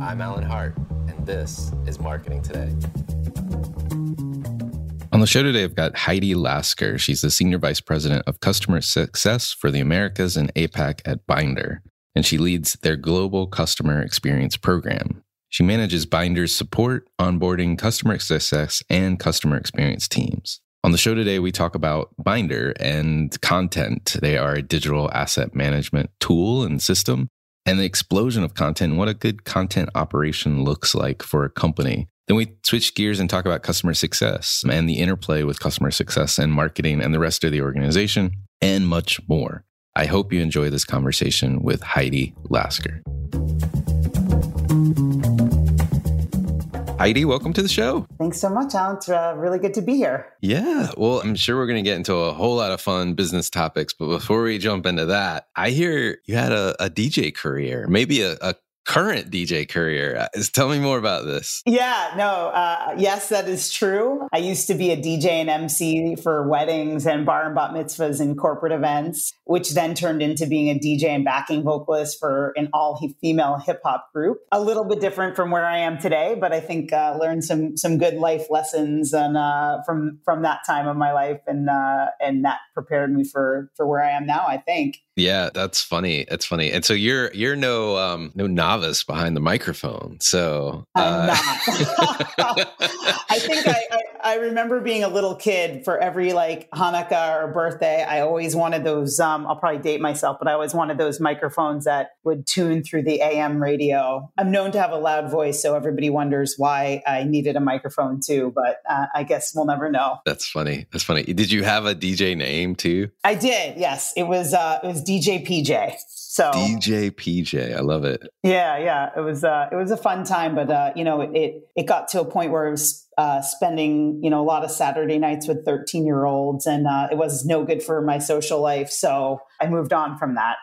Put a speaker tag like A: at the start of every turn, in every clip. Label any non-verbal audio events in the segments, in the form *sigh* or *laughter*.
A: I'm Alan Hart, and this is Marketing Today.
B: On the show today, I've got Heidi Lasker. She's the Senior Vice President of Customer Success for the Americas and APAC at Bynder, and she leads their global customer experience program. She manages Bynder's support, onboarding, customer success, and customer experience teams. On the show today, we talk about Bynder and content. They are a digital asset management tool and system, and the explosion of content and what a good content operation looks like for a company. Then we switch gears and talk about customer success and the interplay with customer success and marketing and the rest of the organization, and much more. I hope you enjoy this conversation with Heidi Lasker. Heidi, welcome to the show.
C: Thanks so much, Alan. It's uh, really good to be here.
B: Yeah. Well, I'm sure we're going to get into a whole lot of fun business topics. But before we jump into that, I hear you had a, a DJ career, maybe a, a current DJ career. Uh, tell me more about this.
C: Yeah, no, uh, yes, that is true. I used to be a DJ and MC for weddings and bar and bat mitzvahs and corporate events, which then turned into being a DJ and backing vocalist for an all female hip hop group. A little bit different from where I am today, but I think uh, learned some some good life lessons and uh, from from that time of my life, and uh, and that prepared me for for where I am now. I think.
B: Yeah, that's funny. That's funny. And so you're you're no um no novice behind the microphone. So
C: uh... I'm not. *laughs* I think I, I, I remember being a little kid for every like Hanukkah or birthday. I always wanted those. Um, I'll probably date myself, but I always wanted those microphones that would tune through the AM radio. I'm known to have a loud voice, so everybody wonders why I needed a microphone too. But uh, I guess we'll never know.
B: That's funny. That's funny. Did you have a DJ name too?
C: I did. Yes, it was. Uh, it was DJ PJ. So
B: DJ PJ, I love it.
C: Yeah, yeah, it was uh, it was a fun time, but uh, you know, it it got to a point where I was uh, spending you know a lot of Saturday nights with thirteen year olds, and uh, it was no good for my social life. So I moved on from that.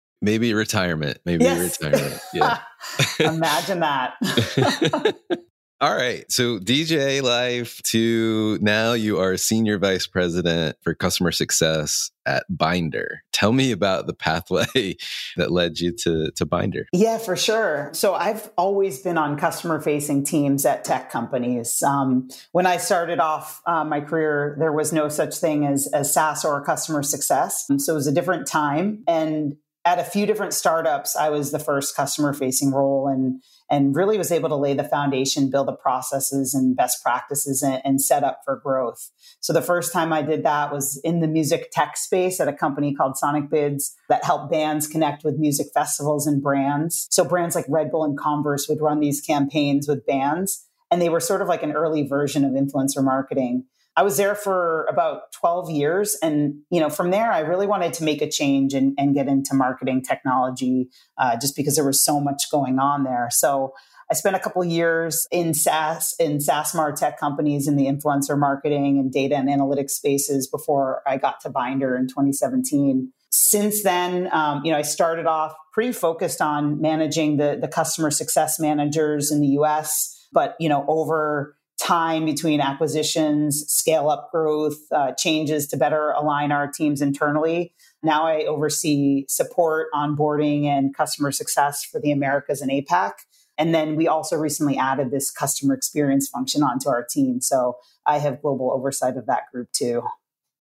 C: *laughs*
B: Maybe retirement. Maybe yes. retirement. Yeah. *laughs*
C: Imagine that. *laughs*
B: All right. So DJ life to now you are senior vice president for customer success at Bynder. Tell me about the pathway *laughs* that led you to, to Bynder.
C: Yeah, for sure. So I've always been on customer facing teams at tech companies. Um, when I started off uh, my career, there was no such thing as, as SaaS or customer success. So it was a different time. And at a few different startups, I was the first customer facing role and and really was able to lay the foundation, build the processes and best practices and, and, set up for growth. So the first time I did that was in the music tech space at a company called Sonicbids that helped bands connect with music festivals and brands. So brands like Red Bull and Converse would run these campaigns with bands and they were sort of like an early version of influencer marketing. I was there for about 12 years. And, you know, from there, I really wanted to make a change and, and get into marketing technology uh, just because there was so much going on there. So I spent a couple years in SaaS, in SaaS tech companies in the influencer marketing and data and analytics spaces before I got to Bynder in 2017. Since then, um, you know, I started off pretty focused on managing the, the customer success managers in the US. But, you know, over time between acquisitions, scale up growth, uh, changes to better align our teams internally. Now I oversee support, onboarding, and customer success for the Americas and APAC. And then we also recently added this customer experience function onto our team. So I have global oversight of that group too.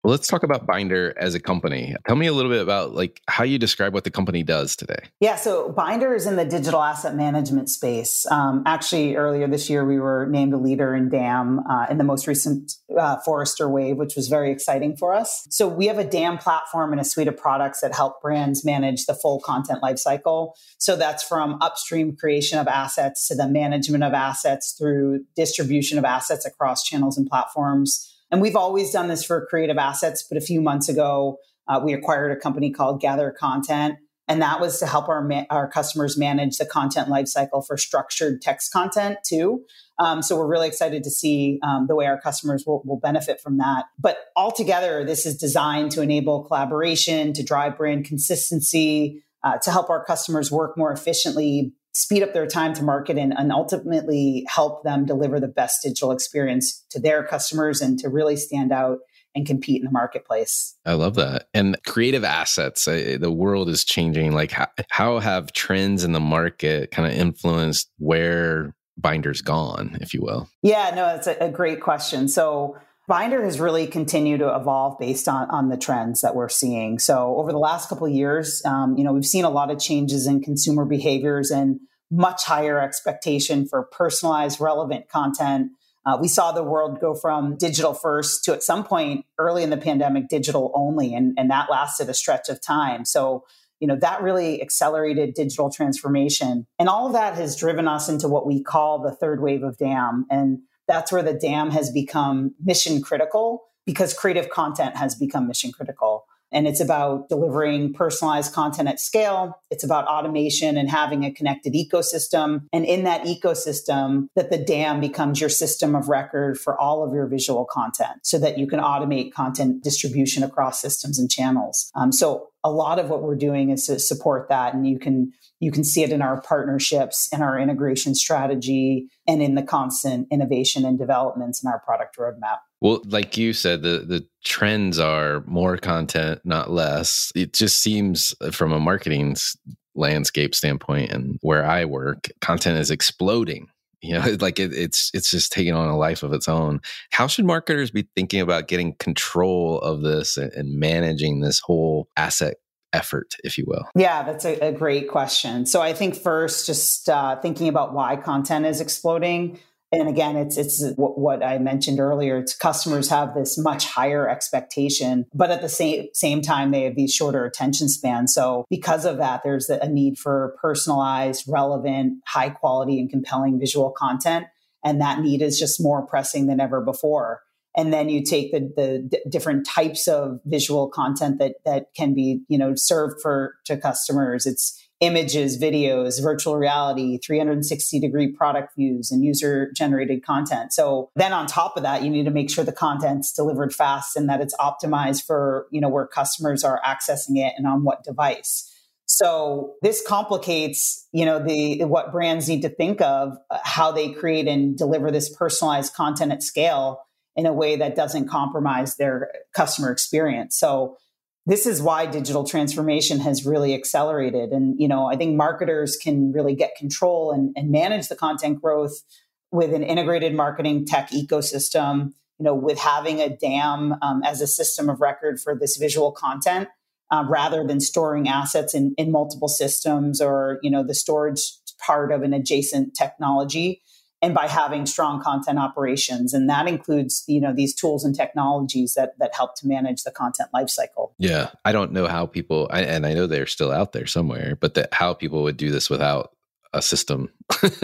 B: Well, let's talk about Bynder as a company. Tell me a little bit about like how you describe what the company does today.
C: Yeah, so Bynder is in the digital asset management space. Um, actually, earlier this year, we were named a leader in DAM uh, in the most recent uh, Forrester Wave, which was very exciting for us. So we have a DAM platform and a suite of products that help brands manage the full content lifecycle. So that's from upstream creation of assets to the management of assets through distribution of assets across channels and platforms and we've always done this for creative assets, but a few months ago, uh, we acquired a company called GatherContent. And that was to help our, ma- our customers manage the content lifecycle for structured text content too. Um, so we're really excited to see um, the way our customers will, will benefit from that. But altogether, this is designed to enable collaboration, to drive brand consistency, uh, to help our customers work more efficiently, speed up their time to market and, and ultimately help them deliver the best digital experience to their customers and to really stand out and compete in the marketplace.
B: I love that. And creative assets, uh, the world is changing. Like, how, how have trends in the market kind of influenced where Bynder's gone, if you will?
C: Yeah, no, that's a, a great question. So, Bynder has really continued to evolve based on, on the trends that we're seeing. So over the last couple of years, um, you know, we've seen a lot of changes in consumer behaviors and much higher expectation for personalized, relevant content. Uh, we saw the world go from digital first to at some point early in the pandemic, digital only, and, and that lasted a stretch of time. So, you know, that really accelerated digital transformation. And all of that has driven us into what we call the third wave of DAM. And that's where the DAM has become mission critical because creative content has become mission critical. And it's about delivering personalized content at scale. It's about automation and having a connected ecosystem. And in that ecosystem, that the DAM becomes your system of record for all of your visual content so that you can automate content distribution across systems and channels. Um, so a lot of what we're doing is to support that. And you can you can see it in our partnerships and our integration strategy and in the constant innovation and developments in our product roadmap.
B: Well, like you said, the the trends are more content, not less. It just seems uh, from a marketing landscape standpoint and where I work, content is exploding. You know, *laughs* like it, it's it's just taking on a life of its own. How should marketers be thinking about getting control of this and, and managing this whole asset effort, if you will?
C: Yeah, that's a, a great question. So I think first, just uh, thinking about why content is exploding. And again, it's it's what I mentioned earlier. It's customers have this much higher expectation, but at the same same time, they have these shorter attention spans. So because of that, there's a need for personalized, relevant, high quality, and compelling visual content, and that need is just more pressing than ever before and then you take the, the d- different types of visual content that that can be you know served for to customers it's images videos virtual reality 360 degree product views and user generated content so then on top of that you need to make sure the content's delivered fast and that it's optimized for you know where customers are accessing it and on what device So this complicates, you know, the what brands need to think of uh, how they create and deliver this personalized content at scale in a way that doesn't compromise their customer experience. So this is why digital transformation has really accelerated. And, you know, I think marketers can really get control and, and manage the content growth with an integrated marketing tech ecosystem, you know, with having a DAM um, as a system of record for this visual content. Uh, rather than storing assets in, in multiple systems or you know the storage part of an adjacent technology and by having strong content operations and that includes you know these tools and technologies that that help to manage the content lifecycle
B: yeah i don't know how people I, and i know they're still out there somewhere but that how people would do this without a system.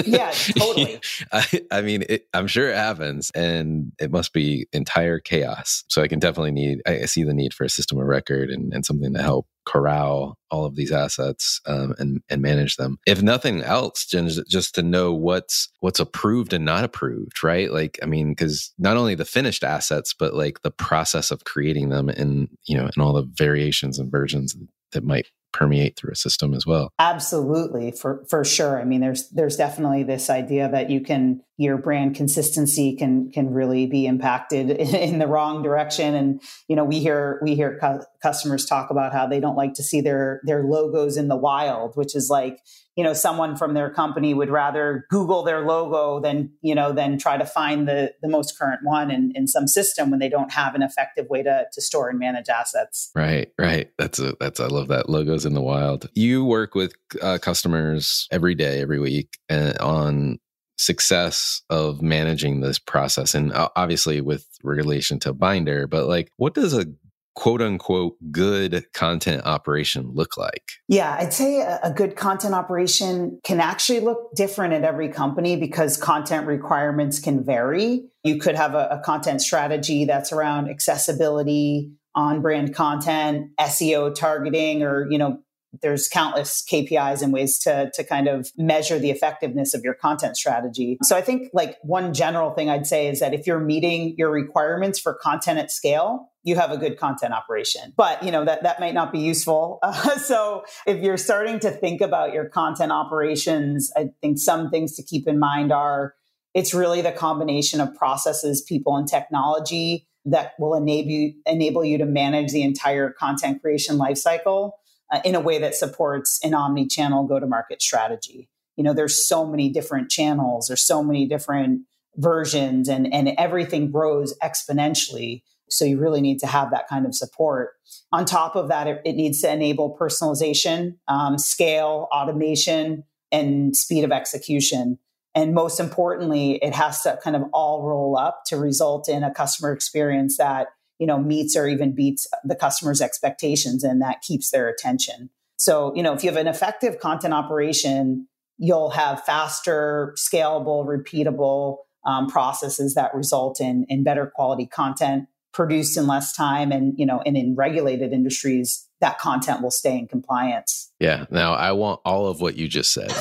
C: yeah, *laughs* totally. *laughs*
B: I, I mean, it, I'm sure it happens, and it must be entire chaos. So I can definitely need. I, see the need for a system of record and, and something to help corral all of these assets um, and and manage them. If nothing else, just, just to know what's what's approved and not approved, right? Like, I mean, because not only the finished assets, but like the process of creating them and you know, and all the variations and versions that might permeate through a system as well.
C: Absolutely, for for sure. I mean, there's there's definitely this idea that you can your brand consistency can can really be impacted *laughs* in, the wrong direction. And you know, we hear we hear cu- customers talk about how they don't like to see their their logos in the wild, which is like you know someone from their company would rather google their logo than you know than try to find the the most current one in, in some system when they don't have an effective way to, to store and manage assets.
B: Right right. That's a that's i love that. Logos in the wild. You work with uh, customers every day every week uh, on success of managing this process and uh, obviously with relation to Bynder but like what does a quote unquote good content operation look like?
C: Yeah, I'd say a, good content operation can actually look different at every company because content requirements can vary. You could have a, a content strategy that's around accessibility, on brand content, SEO targeting, or, you know, there's countless KPIs and ways to, to kind of measure the effectiveness of your content strategy. So I think like one general thing I'd say is that if you're meeting your requirements for content at scale, you have a good content operation. But you know that that might not be useful. Uh, *laughs* so if you're starting to think about your content operations, I think some things to keep in mind are it's really the combination of processes, people, and technology that will enable you, enable you to manage the entire content creation lifecycle uh, in a way that supports an omni-channel go-to-market strategy. You know, there's so many different channels, there's so many different versions, and and everything grows exponentially. So you really need to have that kind of support. On top of that, it, it needs to enable personalization, um, scale, automation, and speed of execution. And most importantly, it has to kind of all roll up to result in a customer experience that you know meets or even beats the customer's expectations and that keeps their attention so you know if you have an effective content operation you'll have faster scalable repeatable um, processes that result in in better quality content produced in less time and you know and in regulated industries that content will stay in compliance
B: yeah. Now I want all of what you just said. *laughs*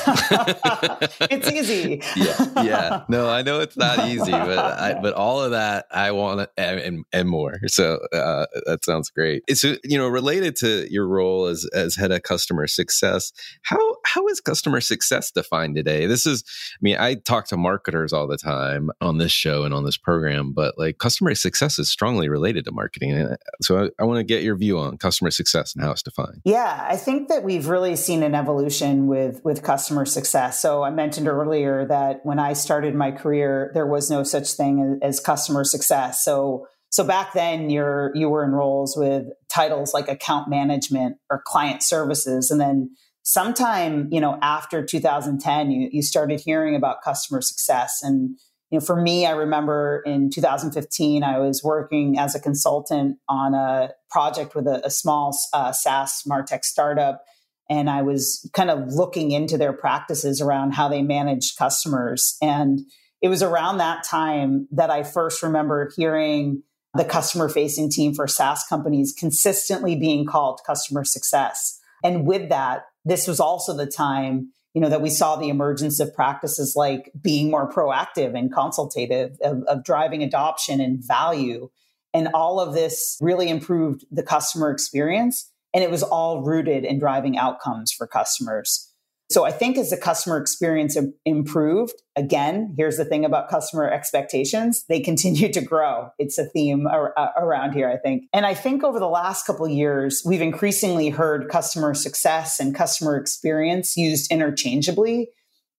C: it's easy. *laughs*
B: yeah. Yeah. No, I know it's not easy, but I, *laughs* but all of that I want and, and more. So uh, that sounds great. It's you know related to your role as as head of customer success. How how is customer success defined today? This is I mean I talk to marketers all the time on this show and on this program, but like customer success is strongly related to marketing. So I, I want to get your view on customer success and how it's defined.
C: Yeah, I think that we've really seen an evolution with with customer success. So I mentioned earlier that when I started my career, there was no such thing as customer success. So so back then, you're you were in roles with titles like account management or client services, and then sometime you know after 2010, you you started hearing about customer success and you know, for me, I remember in 2015, I was working as a consultant on a project with a, a small uh, SaaS Martech startup. And I was kind of looking into their practices around how they managed customers. And it was around that time that I first remember hearing the customer facing team for SaaS companies consistently being called customer success. And with that, this was also the time you know that we saw the emergence of practices like being more proactive and consultative of, of, driving adoption and value and all of this really improved the customer experience And it was all rooted in driving outcomes for customers. So I think as the customer experience improved, again, here's the thing about customer expectations, they continue to grow. It's a theme ar- uh, around here, I think. And I think over the last couple years, we've increasingly heard customer success and customer experience used interchangeably,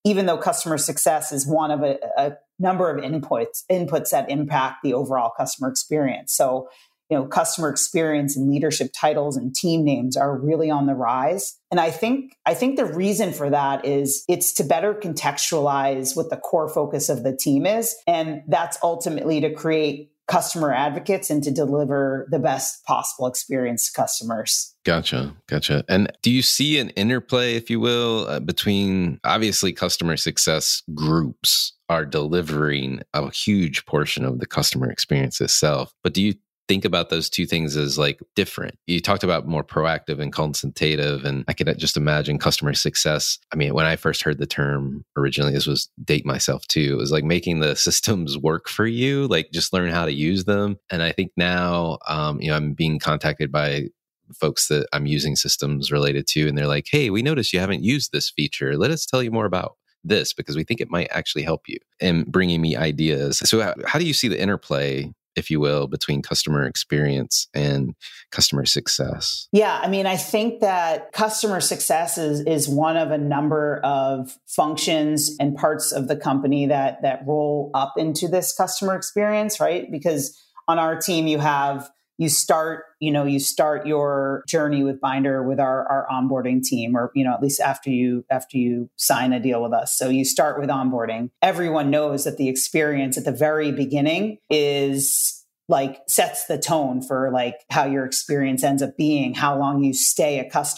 C: even though customer success is one of a, a number of inputs inputs that impact the overall customer experience. So you know customer experience and leadership titles and team names are really on the rise and i think i think the reason for that is it's to better contextualize what the core focus of the team is and that's ultimately to create customer advocates and to deliver the best possible experience to customers.
B: Gotcha. Gotcha. And do you see an interplay, if you will, uh, between obviously customer success groups are delivering a huge portion of the customer experience itself, but do you think about those two things as like different. You talked about more proactive and consultative, and I could just imagine customer success. I mean, when I first heard the term originally, this was date myself too. It was like making the *laughs* systems work for you, like just learn how to use them. And I think now, um, you know, I'm being contacted by folks that I'm using systems related to, and they're like, "Hey, we noticed you haven't used this feature. Let us tell you more about this because we think it might actually help you and bringing me ideas. So, how, how, do you see the interplay if you will, between customer experience and customer success?
C: Yeah, I mean, I think that customer success is, is one of a number of functions and parts of the company that that roll up into this customer experience, right? Because on our team, you have you start you know you start your journey with Bynder with our, our onboarding team or you know at least after you after you sign a deal with us. So you start with onboarding. Everyone knows that the experience at the very beginning is like sets the tone for like how your experience ends up being how long you stay a customer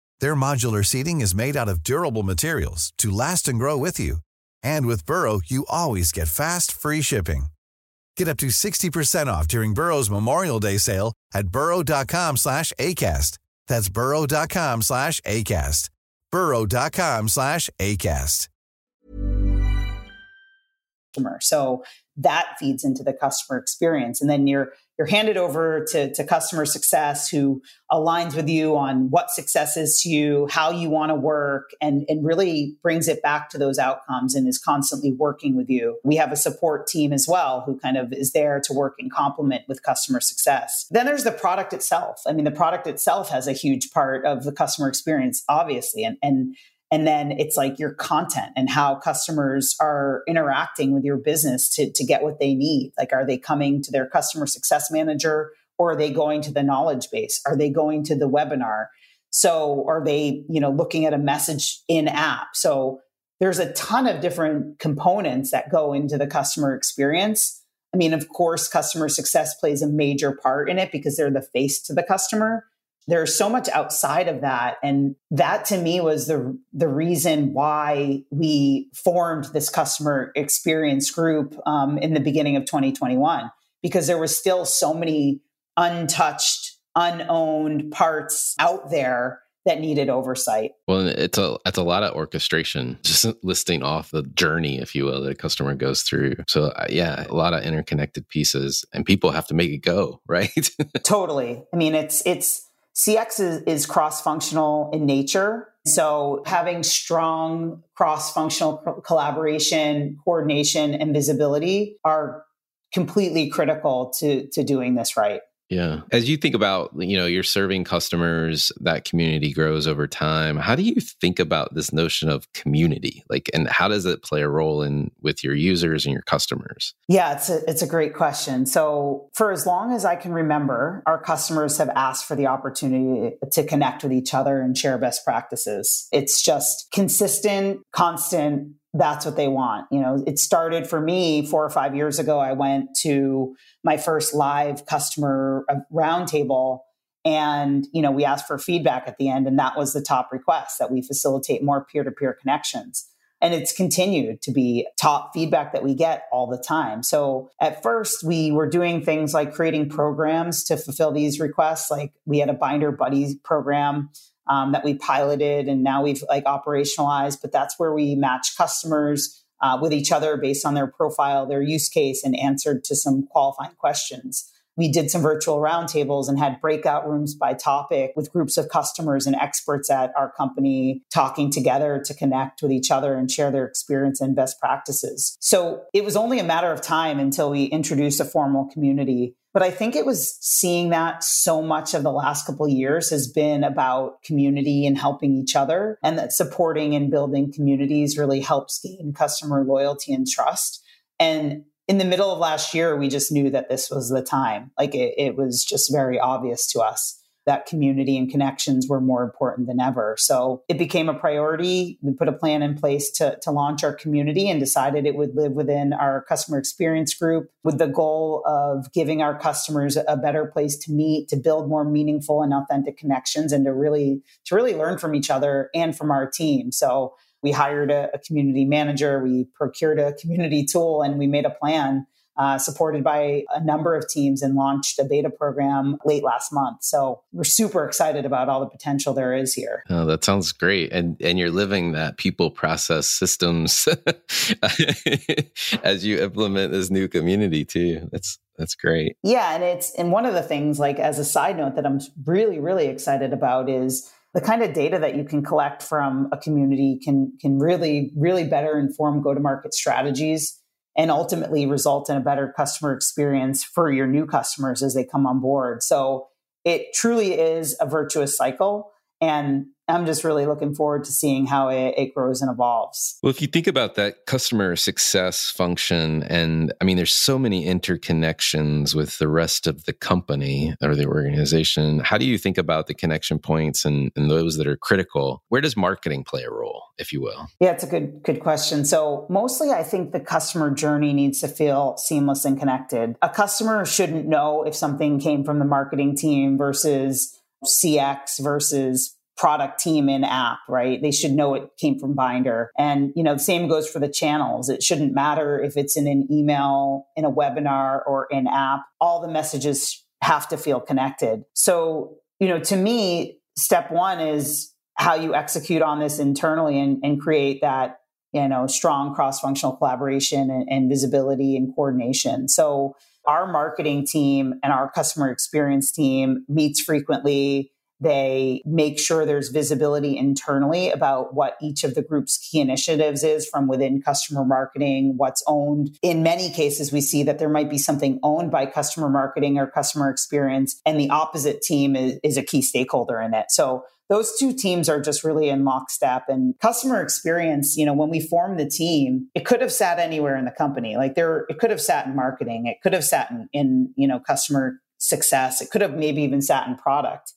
D: Their modular seating is made out of durable materials to last and grow with you. And with Burrow, you always get fast, free shipping. Get up to 60% off during Burrow's Memorial Day sale at burrow.com slash ACAST. That's burrow.com slash ACAST. burrow.com slash ACAST.
C: So that feeds into the customer experience. And then you're you're handed over to, to customer success who aligns with you on what success is to you, how you want to work, and, and really brings it back to those outcomes and is constantly working with you. We have a support team as well who kind of is there to work in complement with customer success. Then there's the product itself. I mean, the product itself has a huge part of the customer experience, obviously. And, and and then it's like your content and how customers are interacting with your business to, to get what they need. Like, are they coming to their customer success manager or are they going to the knowledge base? Are they going to the webinar? So are they, you know, looking at a message in app? So there's a ton of different components that go into the customer experience. I mean, of course, customer success plays a major part in it because they're the face to the customer there's so much outside of that and that to me was the the reason why we formed this customer experience group um, in the beginning of 2021 because there was still so many untouched unowned parts out there that needed oversight.
B: Well, it's a it's a lot of orchestration, *laughs* just listing off the journey, if you will, that a customer goes through. So uh, yeah, a lot of interconnected pieces, and people have to make it go, *laughs* right?
C: totally. I mean, it's it's CX is, is cross functional in nature. So having strong cross functional collaboration, coordination, and visibility are completely critical to, to doing this right.
B: Yeah. As you think about, you know, you're serving customers, that community grows over time. How do you think about this notion of community? Like and how does it play a role in with your users and your customers?
C: Yeah, it's a it's a great question. So, for as long as I can remember, our customers have asked for the opportunity to connect with each other and share best practices. It's just consistent, constant that's what they want. You know, it started for me four or five years ago. I went to my first live customer uh, roundtable And, you know, we asked for feedback at the end, and that was the top request that we facilitate more peer to peer connections. And it's continued to be top feedback that we get all the time. So at first, we were doing things like creating programs to fulfill these requests. Like we had a Bynder buddies program um, that we piloted and now we've like operationalized, but that's where we match customers uh, with each other based on their profile, their use case, and answered to some qualifying questions we did some virtual roundtables and had breakout rooms by topic with groups of customers and experts at our company talking together to connect with each other and share their experience and best practices. So it was only a matter of time until we introduced a formal community. But I think it was seeing that so much of the last couple years has been about community and helping each other, and that supporting and building communities really helps gain customer loyalty and trust. And in the middle of last year, we just knew that this was the time. Like it, it, was just very obvious to us that community and connections were more important than ever. So it became a priority. We put a plan in place to, to launch our community and decided it would live within our customer experience group with the goal of giving our customers a better place to meet, to build more meaningful and authentic connections and to really, to really learn from each other and from our team. So we hired a, a, community manager, we procured a community tool, and we made a plan uh, supported by a number of teams and launched a beta program late last month. So we're super excited about all the potential there is here.
B: Oh, that sounds great, and and you're living that people process systems *laughs* as you implement this new community too. That's that's great.
C: Yeah, and it's and one of the things like as a side note that I'm really really excited about is the kind of data that you can collect from a community can can really really better inform go to market strategies and ultimately result in a better customer experience for your new customers as they come on board. So it truly is a virtuous cycle and I'm just really looking forward to seeing how it, it, grows and evolves.
B: Well, if you think about that customer success function, and I mean, there's so many interconnections with the rest of the company or the organization. How do you think about the connection points and, and those that are critical? Where does marketing play a role, if you will?
C: Yeah, it's a good good question. So mostly, I think the customer journey needs to feel seamless and connected. A customer shouldn't know if something came from the marketing team versus CX versus product team in app, right? They should know it came from Bynder. And, you know, the same goes for the channels. It shouldn't matter if it's in an email, in a webinar, or in app. All the messages have to feel connected. So, you know, to me, step one is how you execute on this internally and, and create that you know strong cross-functional collaboration and, and, visibility and coordination so our marketing team and our customer experience team meets frequently they make sure there's visibility internally about what each of the group's key initiatives is from within customer marketing, what's owned. In many cases, we see that there might be something owned by customer marketing or customer experience, and the opposite team is, is a key stakeholder in it. So those two teams are just really in lockstep and customer experience you know when we formed the team it could have sat anywhere in the company like there it could have sat in marketing it could have sat in, in you know customer success it could have maybe even sat in product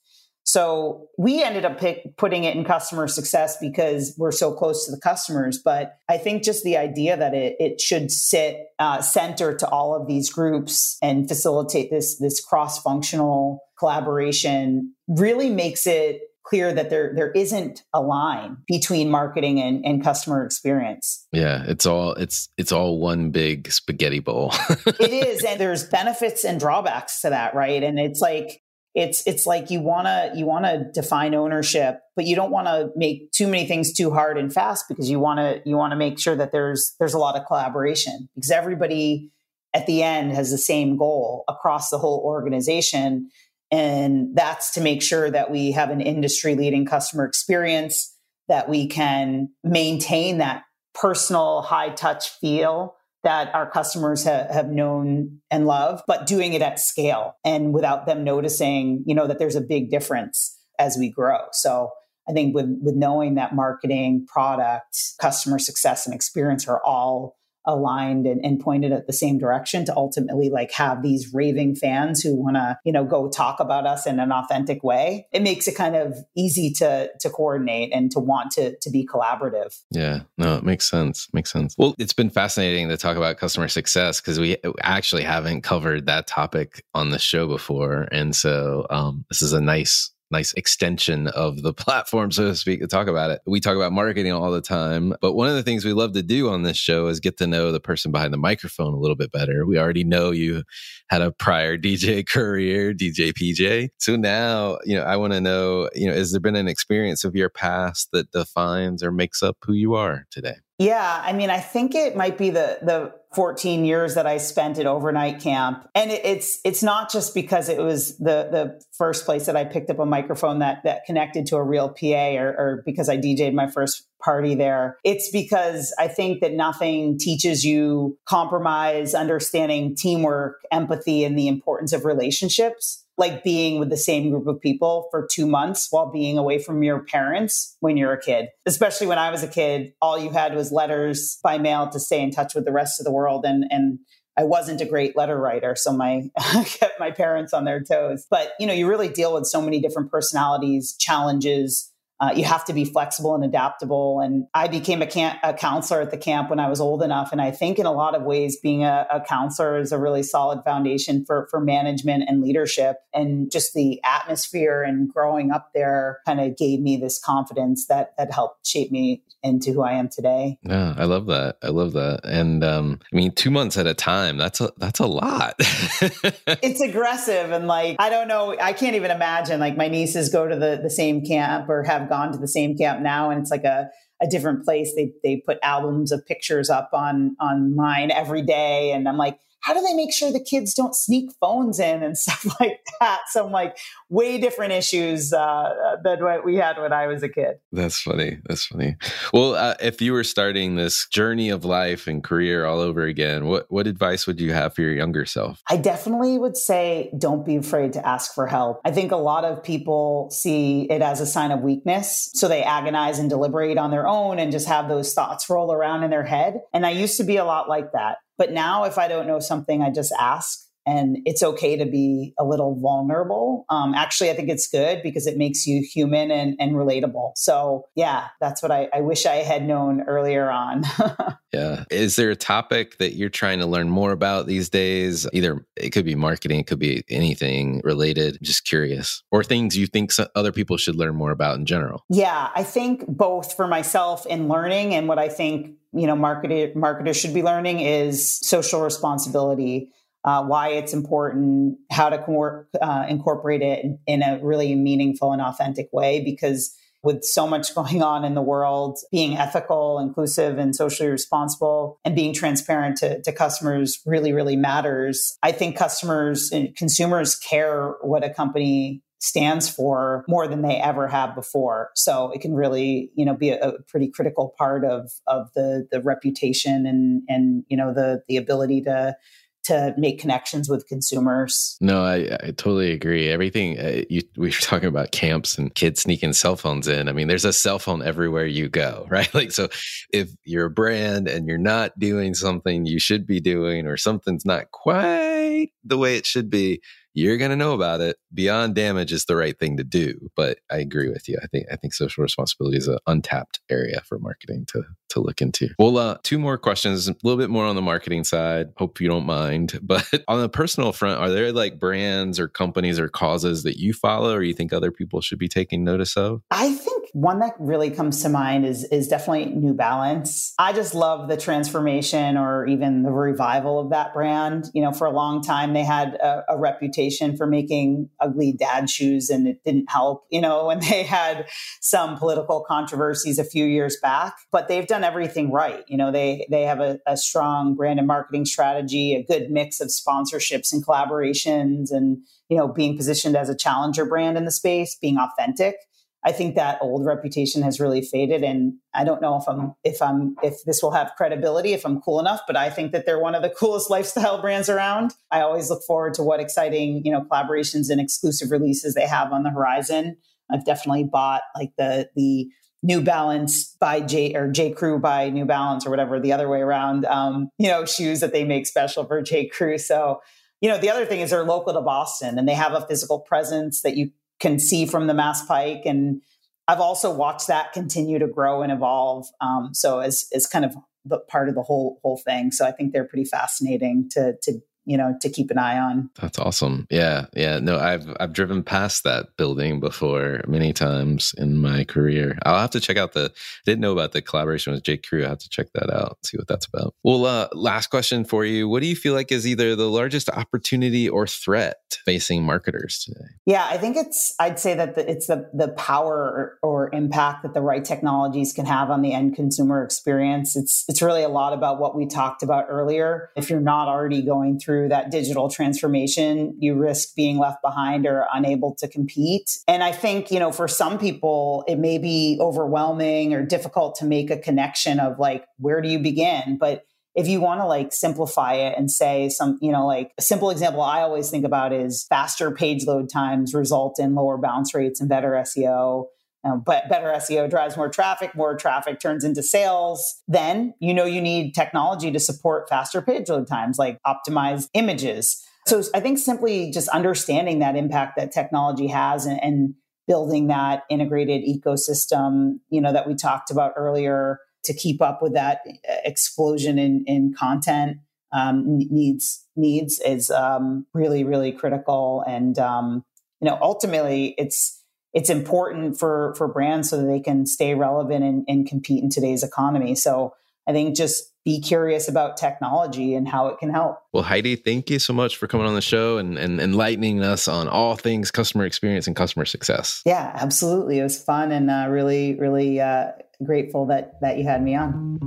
C: so we ended up pick, putting it in customer success because we're so close to the customers. But I think just the idea that it, it should sit uh, center to all of these groups and facilitate this this cross functional collaboration really makes it clear that there there isn't a line between marketing and, and customer experience.
B: Yeah, it's all it's it's all one big spaghetti bowl. *laughs*
C: it is, and there's benefits and drawbacks to that, right? And it's like it's it's like you want to you want to define ownership but you don't want to make too many things too hard and fast because you want to you want to make sure that there's there's a lot of collaboration because everybody at the end has the same goal across the whole organization. And that's to make sure that we have an industry leading customer experience that we can maintain that personal high touch feel that our customers ha- have known and love, but doing it at scale and without them noticing, you know, that there's a big difference as we grow. So I think with with knowing that marketing, product, customer success, and experience are all aligned and, and, pointed at the same direction to ultimately like have these raving fans who want to you know go talk about us in an authentic way. It makes it kind of easy to to coordinate and to want to to be collaborative.
B: Yeah. No it makes sense. Makes sense. Well it's been fascinating to talk about customer success because we actually haven't covered that topic on the show before. And so um, this is a nice nice extension of the *laughs* platform, so to speak, to talk about it. We talk about marketing all the time, but one of the things we love to do on this show is get to know the person behind the microphone a little bit better. We already know you had a prior *laughs* DJ career, DJ PJ. So now, you know, I want to know, you know, has there been an experience of your past that defines or makes up who you are today?
C: Yeah, I mean, I think it might be the the 14 years that I spent at overnight camp, and it, it's it's not just because it was the the first place that I picked up a microphone that that connected to a real PA, or, or because I DJed my first party there. It's because I think that nothing teaches you compromise, understanding teamwork, empathy, and the importance of relationships like being with the same group of people for two months while being away from your parents when you're a kid. Especially when I was a kid, all you had was letters by mail to stay in touch with the rest of the world. And, and I wasn't a great letter writer, so my *laughs* kept my parents on their toes. But you know, you really deal with so many different personalities, challenges, uh, you have to be flexible and adaptable. And I became a, camp, a, counselor at the camp when I was old enough. And I think in a lot of ways, being a, a, counselor is a really solid foundation for, for management and leadership. And just the atmosphere and growing up there kind of gave me this confidence that, that helped shape me into who I am today.
B: Yeah, I love that. I love that. And um, I mean, two months at a time, that's a, that's a lot. *laughs*
C: it's aggressive. And like, I don't know, I can't even imagine like my nieces go to the, the same camp or have gone to the same camp now and it's like a, a different place. They they put albums of pictures up on online every day. And I'm like, how do they make sure the kids don't sneak phones in and *laughs* stuff like that? So I'm like, way different issues uh, than what we had when I was a kid.
B: That's funny. That's funny. Well, uh, if you were starting this journey of life and career all over again, what what advice would you have for your younger self?
C: I definitely would say don't be afraid to ask for help. I think a lot of people see it as a sign of weakness, so they agonize and deliberate on their own and just have those thoughts roll around in their head. And I used to be a lot like that. But now, if I don't know something, I just ask. And it's okay to be a little vulnerable. Um, actually, I think it's good because it makes you human and, and relatable. So, yeah, that's what I, I wish I had known earlier on. *laughs*
B: yeah. Is there a topic that you're trying to learn more about these days? Either it could be marketing, it could be anything related. Just curious. Or things you think other people should learn more about in general?
C: Yeah, I think both for myself in learning and what I think you know marketer, marketers should be learning is social responsibility uh, why it's important how to uh, incorporate it in, in, a really meaningful and authentic way because with so much *laughs* going on in the world being ethical inclusive and socially responsible and being transparent to, to customers really really matters i think customers and consumers care what a company stands for more than they ever have before. So it can really, you know, be a, a, pretty critical part of of the the reputation and and you know the the ability to to make connections with consumers.
B: No, I, I totally agree. Everything uh, you, we were *laughs* talking about camps and kids sneaking cell phones in. I mean, there's a cell phone everywhere you go, *laughs* right? Like, so if you're a brand and you're not doing something you should be doing, or something's not quite the way it should be, you're going to know about it. Beyond damage is the right thing to do. But I agree with you. I think I think social responsibility is an untapped area for marketing to to look into. Well, uh, two more questions, a little bit more on the marketing side. Hope you don't mind. *laughs* But on the personal front, are there like brands or companies or causes that you follow or you think other people should be taking notice of?
C: I think one that really comes to mind is is definitely New Balance. I just love the transformation or even the revival of that brand. You know, for a long time they had a, a reputation for making ugly dad shoes, and it didn't help. You know, when they had some political controversies a few years back, but they've done everything right. You know, they they have a, a strong brand and marketing strategy, a good mix of sponsorships and collaborations, and you know, being positioned as a challenger brand in the space, being authentic. I think that old reputation has really faded, and I don't know if I'm if I'm if this will have credibility if I'm cool enough. But I think that they're one of the *laughs* coolest lifestyle brands around. I always look forward to what exciting you know collaborations and exclusive releases they have on the horizon. I've definitely bought like the the New Balance by J or J Crew by New Balance or whatever the other way around. Um, you know, shoes that they make special for J Crew. So, you know, the other thing is they're local to Boston and they have a physical presence that you can see from the Mass Pike. And I've also watched that continue to grow and evolve. Um, so as as kind of the part of the whole whole thing. So I think they're pretty fascinating to to you know to keep an eye on.
B: That's awesome. Yeah yeah. No i've i've driven past that building before many times in my career. I'll have to check out the didn't know about the collaboration with J Crew. I have to check that out see what that's about. Well uh, last question for you. What do you feel like is either the largest opportunity or threat facing marketers today?
C: Yeah i think it's i'd say that the, it's the the power or, or impact that the right technologies can have on the end consumer experience. It's it's really a lot about what we talked about earlier. If you're not already going through through that digital transformation, you risk being left behind or unable to compete. And I think, you know, for some people, it may be overwhelming or difficult to make a connection of like, where do you begin? But if you want to like simplify it and say some, you know, like a simple example I always think about is faster page load times result in lower bounce rates and better SEO. Um, but better SEO drives more traffic, more traffic turns into sales. Then you know you need technology to support faster page load times, like optimized images. So I think simply just understanding that impact that technology has and, and building that integrated ecosystem, you know, that we talked about earlier to keep up with that explosion in, in content um, needs needs is um, really really critical. And um, you know, ultimately, it's it's important for for brands so that they can stay relevant and, and compete in today's economy. So I think just be curious about technology and how it can help.
B: Well, Heidi, thank you so much for coming on the show and, and enlightening us on all things customer experience and customer success.
C: Yeah, absolutely. It was fun and uh, really, really uh, grateful that that you had me on.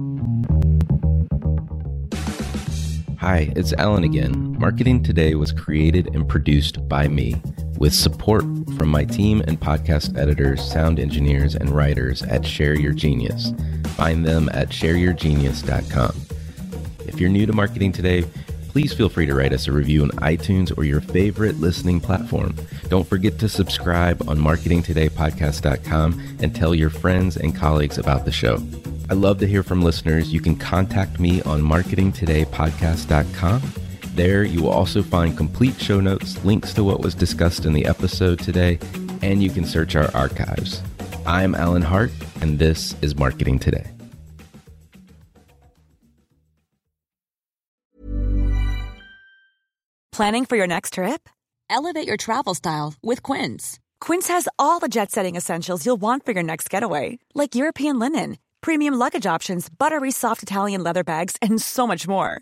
B: Hi, it's Alan again. Marketing Today was created and produced by me with support from my team and podcast editors, sound engineers, and writers at Share Your Genius. Find them at shareyourgenius.com. If you're new to Marketing Today, please feel free to write us a review on iTunes or your favorite listening platform. Don't forget to subscribe on marketingtodaypodcast.com and tell your friends and colleagues about the show. I love to hear from listeners. You can contact me on marketingtodaypodcast.com there, you will also find complete show notes, links to what was discussed in the episode today, and you can search our archives. I'm Alan Hart, and this is Marketing Today.
E: Planning for your next trip? Elevate your travel style with Quince. Quince has all the jet setting essentials you'll want for your next getaway, like European linen, premium luggage options, buttery soft Italian leather bags, and so much more